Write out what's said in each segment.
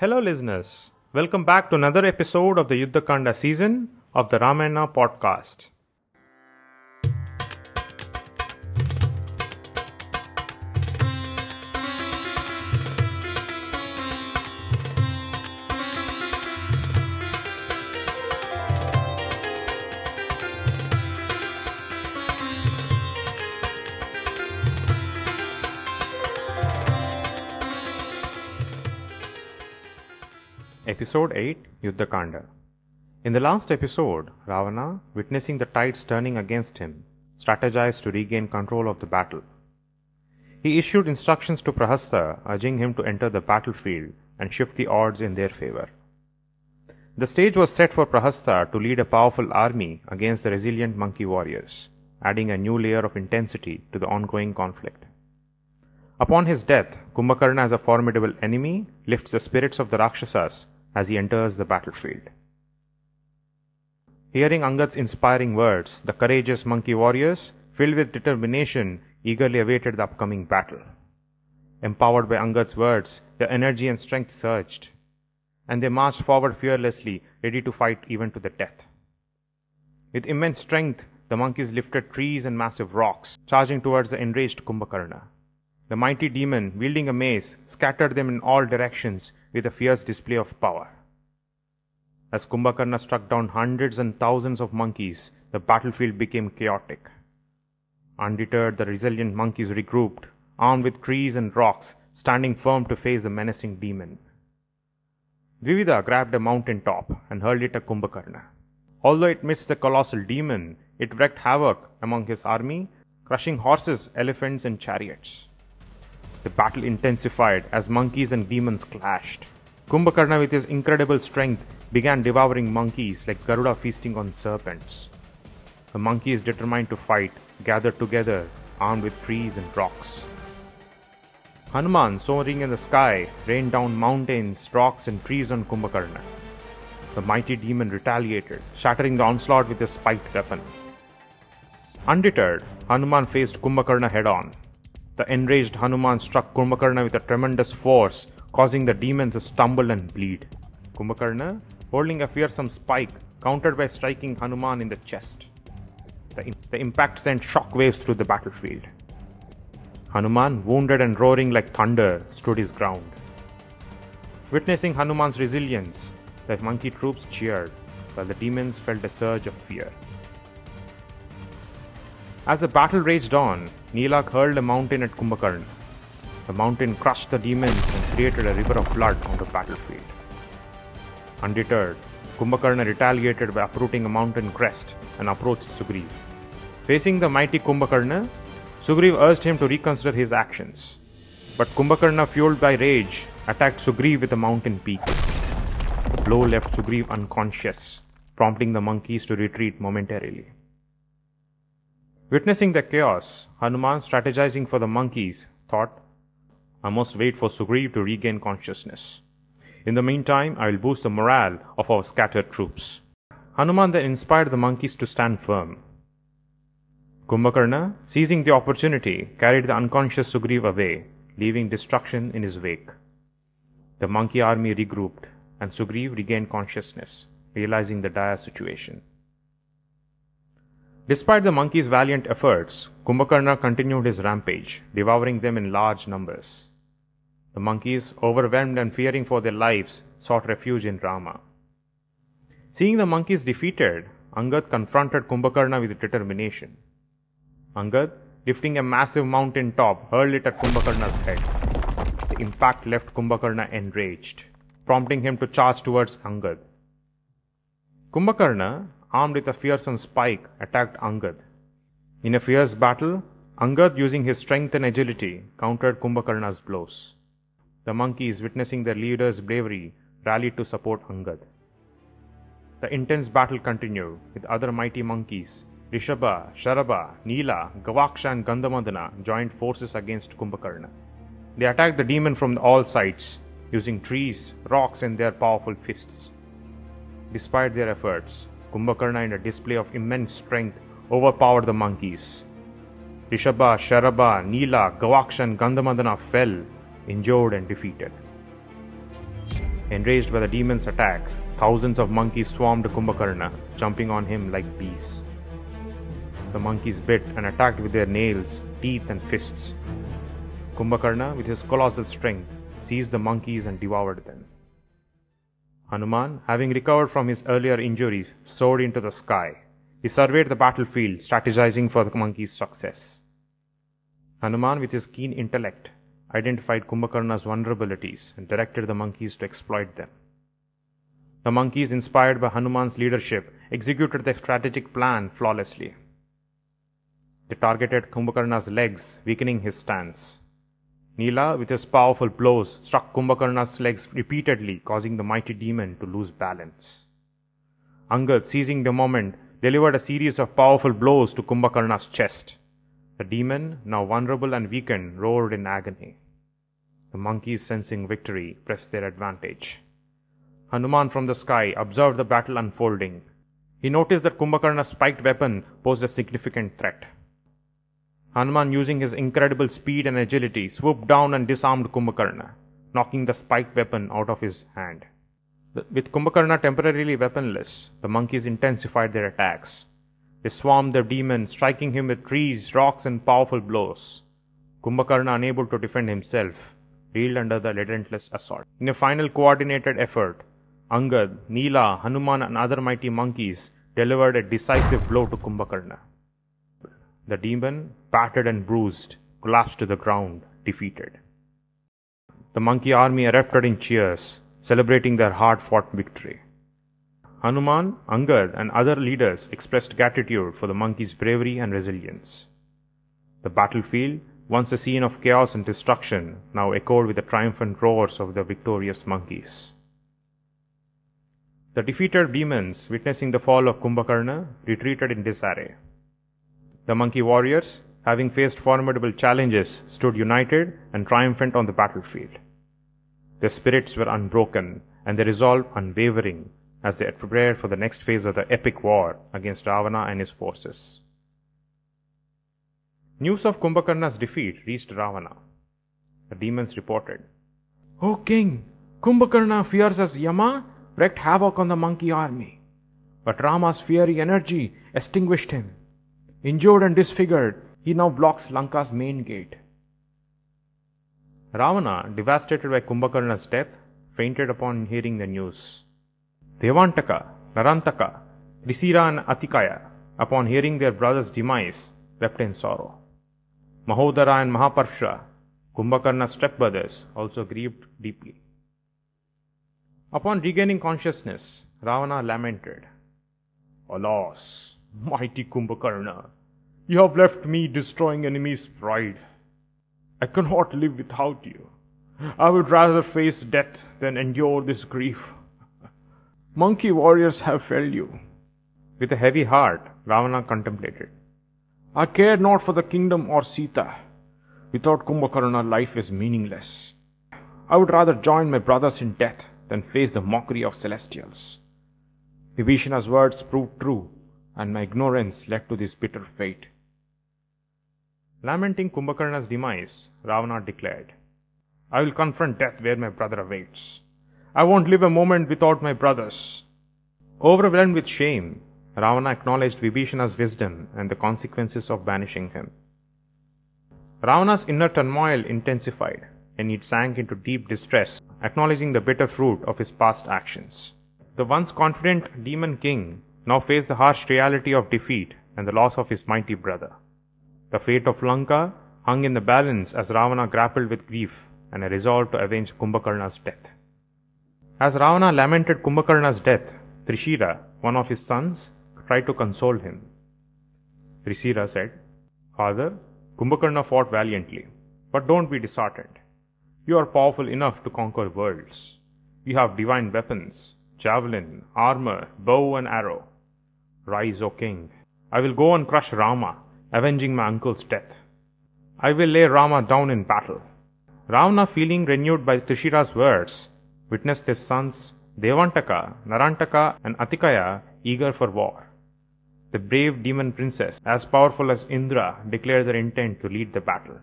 Hello, listeners. Welcome back to another episode of the Yuddhakanda season of the Ramayana podcast. Episode 8 Yuddhakanda. In the last episode, Ravana, witnessing the tides turning against him, strategized to regain control of the battle. He issued instructions to Prahasta, urging him to enter the battlefield and shift the odds in their favor. The stage was set for Prahasta to lead a powerful army against the resilient monkey warriors, adding a new layer of intensity to the ongoing conflict. Upon his death, Kumbhakarna as a formidable enemy lifts the spirits of the Rakshasas as he enters the battlefield. Hearing Angad's inspiring words, the courageous monkey warriors, filled with determination, eagerly awaited the upcoming battle. Empowered by Angad's words, their energy and strength surged, and they marched forward fearlessly, ready to fight even to the death. With immense strength, the monkeys lifted trees and massive rocks, charging towards the enraged Kumbhakarna. The mighty demon, wielding a mace, scattered them in all directions with a fierce display of power. As Kumbhakarna struck down hundreds and thousands of monkeys, the battlefield became chaotic. Undeterred, the resilient monkeys regrouped, armed with trees and rocks, standing firm to face the menacing demon. Dvivida grabbed a mountain top and hurled it at Kumbhakarna. Although it missed the colossal demon, it wreaked havoc among his army, crushing horses, elephants, and chariots. The battle intensified as monkeys and demons clashed. Kumbhakarna, with his incredible strength, began devouring monkeys like Garuda feasting on serpents. The monkeys, determined to fight, gathered together, armed with trees and rocks. Hanuman, soaring in the sky, rained down mountains, rocks, and trees on Kumbhakarna. The mighty demon retaliated, shattering the onslaught with his spiked weapon. Undeterred, Hanuman faced Kumbhakarna head on. The enraged Hanuman struck Kumbhakarna with a tremendous force, causing the demon to stumble and bleed. Kumbhakarna, holding a fearsome spike, countered by striking Hanuman in the chest. The, the impact sent shock waves through the battlefield. Hanuman, wounded and roaring like thunder, stood his ground. Witnessing Hanuman's resilience, the monkey troops cheered, while the demons felt a surge of fear. As the battle raged on, Nilak hurled a mountain at Kumbhakarna. The mountain crushed the demons and created a river of blood on the battlefield. Undeterred, Kumbhakarna retaliated by uprooting a mountain crest and approached Sugriv. Facing the mighty Kumbhakarna, Sugriv urged him to reconsider his actions. But Kumbhakarna, fueled by rage, attacked Sugriv with a mountain peak. The blow left Sugriv unconscious, prompting the monkeys to retreat momentarily. Witnessing the chaos, Hanuman, strategizing for the monkeys, thought, I must wait for Sugriv to regain consciousness. In the meantime, I will boost the morale of our scattered troops. Hanuman then inspired the monkeys to stand firm. Kumbhakarna, seizing the opportunity, carried the unconscious Sugriv away, leaving destruction in his wake. The monkey army regrouped, and Sugriv regained consciousness, realizing the dire situation. Despite the monkey's valiant efforts, Kumbhakarna continued his rampage, devouring them in large numbers. The monkeys, overwhelmed and fearing for their lives, sought refuge in Rama. Seeing the monkeys defeated, Angad confronted Kumbhakarna with determination. Angad, lifting a massive mountain top, hurled it at Kumbhakarna's head. The impact left Kumbhakarna enraged, prompting him to charge towards Angad. Kumbhakarna, armed with a fearsome spike, attacked Angad. In a fierce battle, Angad, using his strength and agility, countered Kumbhakarna's blows. The monkeys, witnessing their leader's bravery, rallied to support Angad. The intense battle continued, with other mighty monkeys. Rishabha, Sharabha, Neela, Gavaksha, and Gandhamadana joined forces against Kumbhakarna. They attacked the demon from all sides, using trees, rocks, and their powerful fists. Despite their efforts, Kumbhakarna, in a display of immense strength, overpowered the monkeys. Rishabha, Sharabha, Neela, Gavaksha, and Gandhamadana fell, injured and defeated. Enraged by the demon's attack, thousands of monkeys swarmed Kumbhakarna, jumping on him like bees. The monkeys bit and attacked with their nails, teeth, and fists. Kumbhakarna, with his colossal strength, seized the monkeys and devoured them. Hanuman, having recovered from his earlier injuries, soared into the sky. He surveyed the battlefield, strategizing for the monkeys' success. Hanuman, with his keen intellect, identified Kumbhakarna's vulnerabilities and directed the monkeys to exploit them. The monkeys, inspired by Hanuman's leadership, executed their strategic plan flawlessly. They targeted Kumbhakarna's legs, weakening his stance. Nila, with his powerful blows, struck Kumbhakarna's legs repeatedly, causing the mighty demon to lose balance. Angad, seizing the moment, delivered a series of powerful blows to Kumbhakarna's chest. The demon, now vulnerable and weakened, roared in agony. The monkeys, sensing victory, pressed their advantage. Hanuman from the sky observed the battle unfolding. He noticed that Kumbhakarna's spiked weapon posed a significant threat. Hanuman, using his incredible speed and agility, swooped down and disarmed Kumbhakarna, knocking the spiked weapon out of his hand. With Kumbhakarna temporarily weaponless, the monkeys intensified their attacks. They swarmed the demon, striking him with trees, rocks, and powerful blows. Kumbhakarna, unable to defend himself, reeled under the relentless assault. In a final coordinated effort, Angad, Nila, Hanuman, and other mighty monkeys delivered a decisive blow to Kumbhakarna. The demon, battered and bruised, collapsed to the ground, defeated. The monkey army erupted in cheers, celebrating their hard fought victory. Hanuman, Angad, and other leaders expressed gratitude for the monkey's bravery and resilience. The battlefield, once a scene of chaos and destruction, now echoed with the triumphant roars of the victorious monkeys. The defeated demons, witnessing the fall of Kumbhakarna, retreated in disarray. The monkey warriors, having faced formidable challenges, stood united and triumphant on the battlefield. Their spirits were unbroken and their resolve unwavering as they prepared for the next phase of the epic war against Ravana and his forces. News of Kumbhakarna's defeat reached Ravana. The demons reported, O king, Kumbhakarna fears as Yama wreaked havoc on the monkey army. But Rama's fiery energy extinguished him. Injured and disfigured, he now blocks Lanka's main gate. Ravana, devastated by Kumbhakarna's death, fainted upon hearing the news. Devantaka, Narantaka, Trisira and Atikaya, upon hearing their brother's demise, wept in sorrow. Mahodara and Mahaparsha, Kumbhakarna's stepbrothers, also grieved deeply. Upon regaining consciousness, Ravana lamented, Alas, mighty Kumbhakarna, you have left me destroying enemies' pride. I cannot live without you. I would rather face death than endure this grief. Monkey warriors have failed you. With a heavy heart, Ravana contemplated. I care not for the kingdom or Sita. Without Kumbhakarna, life is meaningless. I would rather join my brothers in death than face the mockery of celestials. Vibhishana's words proved true, and my ignorance led to this bitter fate. Lamenting Kumbhakarna's demise, Ravana declared, I will confront death where my brother awaits. I won't live a moment without my brothers. Overwhelmed with shame, Ravana acknowledged Vibhishana's wisdom and the consequences of banishing him. Ravana's inner turmoil intensified, and he sank into deep distress, acknowledging the bitter fruit of his past actions. The once confident demon king now faced the harsh reality of defeat and the loss of his mighty brother. The fate of Lanka hung in the balance as Ravana grappled with grief and a resolve to avenge Kumbhakarna's death. As Ravana lamented Kumbhakarna's death, Trishira, one of his sons, tried to console him. Trishira said, Father, Kumbhakarna fought valiantly, but don't be disheartened. You are powerful enough to conquer worlds. You have divine weapons, javelin, armor, bow, and arrow. Rise, O king. I will go and crush Rama, avenging my uncle's death. I will lay Rama down in battle. Ravana, feeling renewed by Trishira's words, witnessed his sons Devantaka, Narantaka, and Atikaya eager for war. The brave demon princess, as powerful as Indra, declared her intent to lead the battle.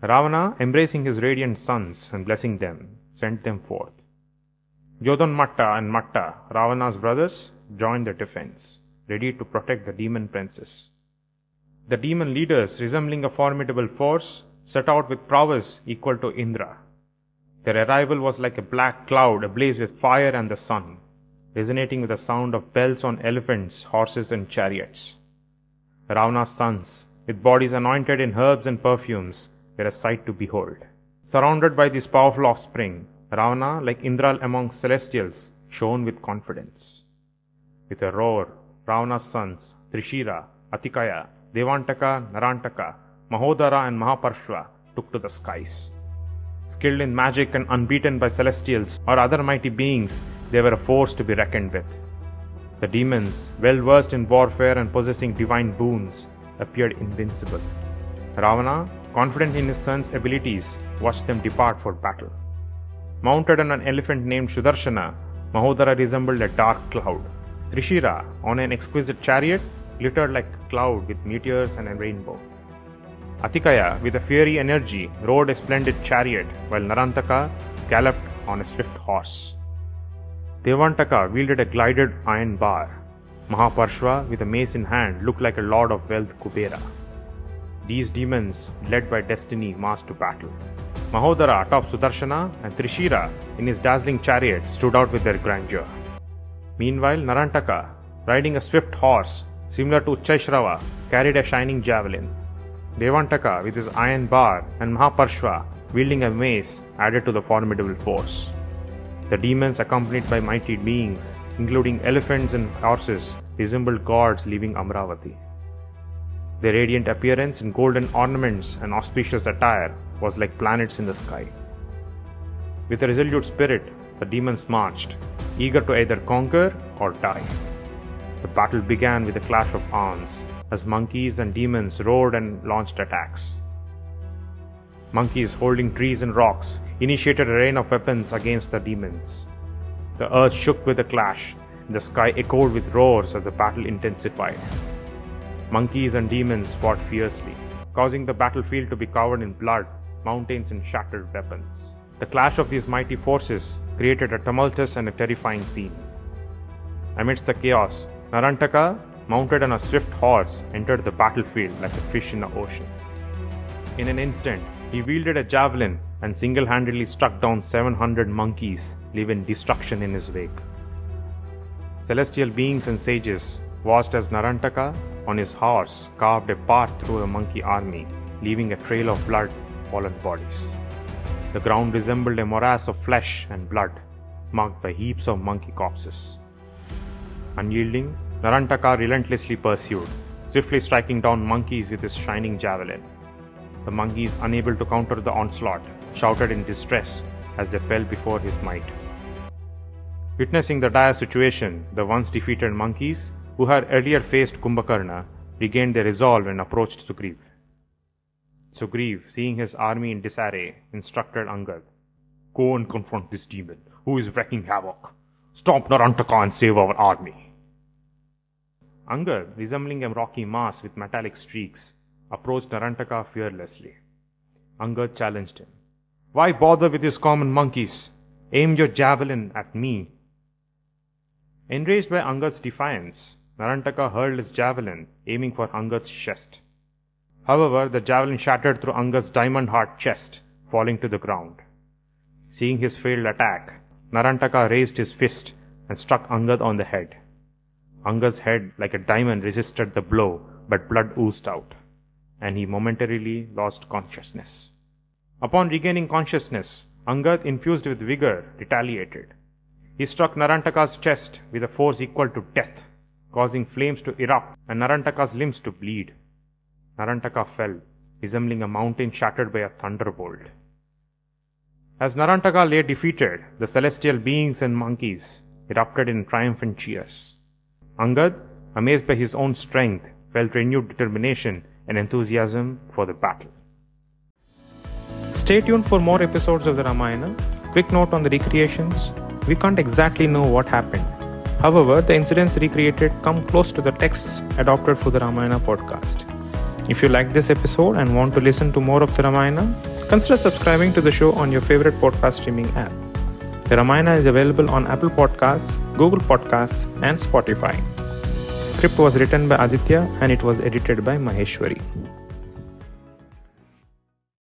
Ravana, embracing his radiant sons and blessing them, sent them forth. Yuddhonmatta and Matta, Ravana's brothers, joined the defense, ready to protect the demon princess. The demon leaders, resembling a formidable force, set out with prowess equal to Indra. Their arrival was like a black cloud ablaze with fire and the sun, resonating with the sound of bells on elephants, horses, and chariots. Ravana's sons, with bodies anointed in herbs and perfumes, were a sight to behold. Surrounded by these powerful offspring, Ravana, like Indra among celestials, shone with confidence. With a roar, Ravana's sons, Trishira, Atikaya, Devantaka, Narantaka, Mahodara, and Mahaparshva, took to the skies. Skilled in magic and unbeaten by celestials or other mighty beings, they were a force to be reckoned with. The demons, well versed in warfare and possessing divine boons, appeared invincible. Ravana, confident in his son's abilities, watched them depart for battle. Mounted on an elephant named Sudarshana, Mahodara resembled a dark cloud. Trishira, on an exquisite chariot, glittered like a cloud with meteors and a rainbow. Atikaya, with a fiery energy, rode a splendid chariot, while Narantaka galloped on a swift horse. Devantaka wielded a glided iron bar. Mahaparshva, with a mace in hand, looked like a lord of wealth Kubera. These demons, led by destiny, marched to battle. Mahodara atop Sudarshana and Trishira, in his dazzling chariot, stood out with their grandeur. Meanwhile, Narantaka, riding a swift horse, similar to Chaishrava, carried a shining javelin. Devantaka, with his iron bar, and Mahaparshva, wielding a mace, added to the formidable force. The demons, accompanied by mighty beings, including elephants and horses, resembled gods leaving Amravati. Their radiant appearance in golden ornaments and auspicious attire was like planets in the sky. With a resolute spirit, the demons marched, eager to either conquer or die. The battle began with a clash of arms as monkeys and demons roared and launched attacks. Monkeys holding trees and rocks initiated a rain of weapons against the demons. The earth shook with the clash, and the sky echoed with roars as the battle intensified. Monkeys and demons fought fiercely, causing the battlefield to be covered in blood, mountains, and shattered weapons. The clash of these mighty forces created a tumultuous and a terrifying scene. Amidst the chaos, Narantaka, mounted on a swift horse, entered the battlefield like a fish in the ocean. In an instant, he wielded a javelin and single handedly struck down 700 monkeys, leaving destruction in his wake. Celestial beings and sages watched as Narantaka, on his horse, carved a path through the monkey army, leaving a trail of blood, fallen bodies. The ground resembled a morass of flesh and blood, marked by heaps of monkey corpses. Unyielding, Narantaka relentlessly pursued, swiftly striking down monkeys with his shining javelin. The monkeys, unable to counter the onslaught, shouted in distress as they fell before his might. Witnessing the dire situation, the once defeated monkeys, who had earlier faced Kumbhakarna, regained their resolve and approached Sugriv. Sugriv, seeing his army in disarray, instructed Angad Go and confront this demon, who is wreaking havoc. Stop Narantaka and save our army. Angad, resembling a rocky mass with metallic streaks, approached Narantaka fearlessly. Angad challenged him. Why bother with these common monkeys? Aim your javelin at me. Enraged by Angad's defiance, Narantaka hurled his javelin, aiming for Angad's chest. However, the javelin shattered through Angad's diamond heart chest, falling to the ground. Seeing his failed attack, Narantaka raised his fist and struck Angad on the head. Angad's head, like a diamond, resisted the blow, but blood oozed out, and he momentarily lost consciousness. Upon regaining consciousness, Angad, infused with vigor, retaliated. He struck Narantaka's chest with a force equal to death, causing flames to erupt and Narantaka's limbs to bleed. Narantaka fell, resembling a mountain shattered by a thunderbolt. As Narantaka lay defeated, the celestial beings and monkeys erupted in triumphant cheers. Angad, amazed by his own strength, felt renewed determination and enthusiasm for the battle. Stay tuned for more episodes of the Ramayana. Quick note on the recreations we can't exactly know what happened. However, the incidents recreated come close to the texts adopted for the Ramayana podcast. If you like this episode and want to listen to more of the Ramayana, consider subscribing to the show on your favorite podcast streaming app. The Ramayana is available on Apple Podcasts, Google Podcasts, and Spotify. The Script was written by Aditya and it was edited by Maheshwari.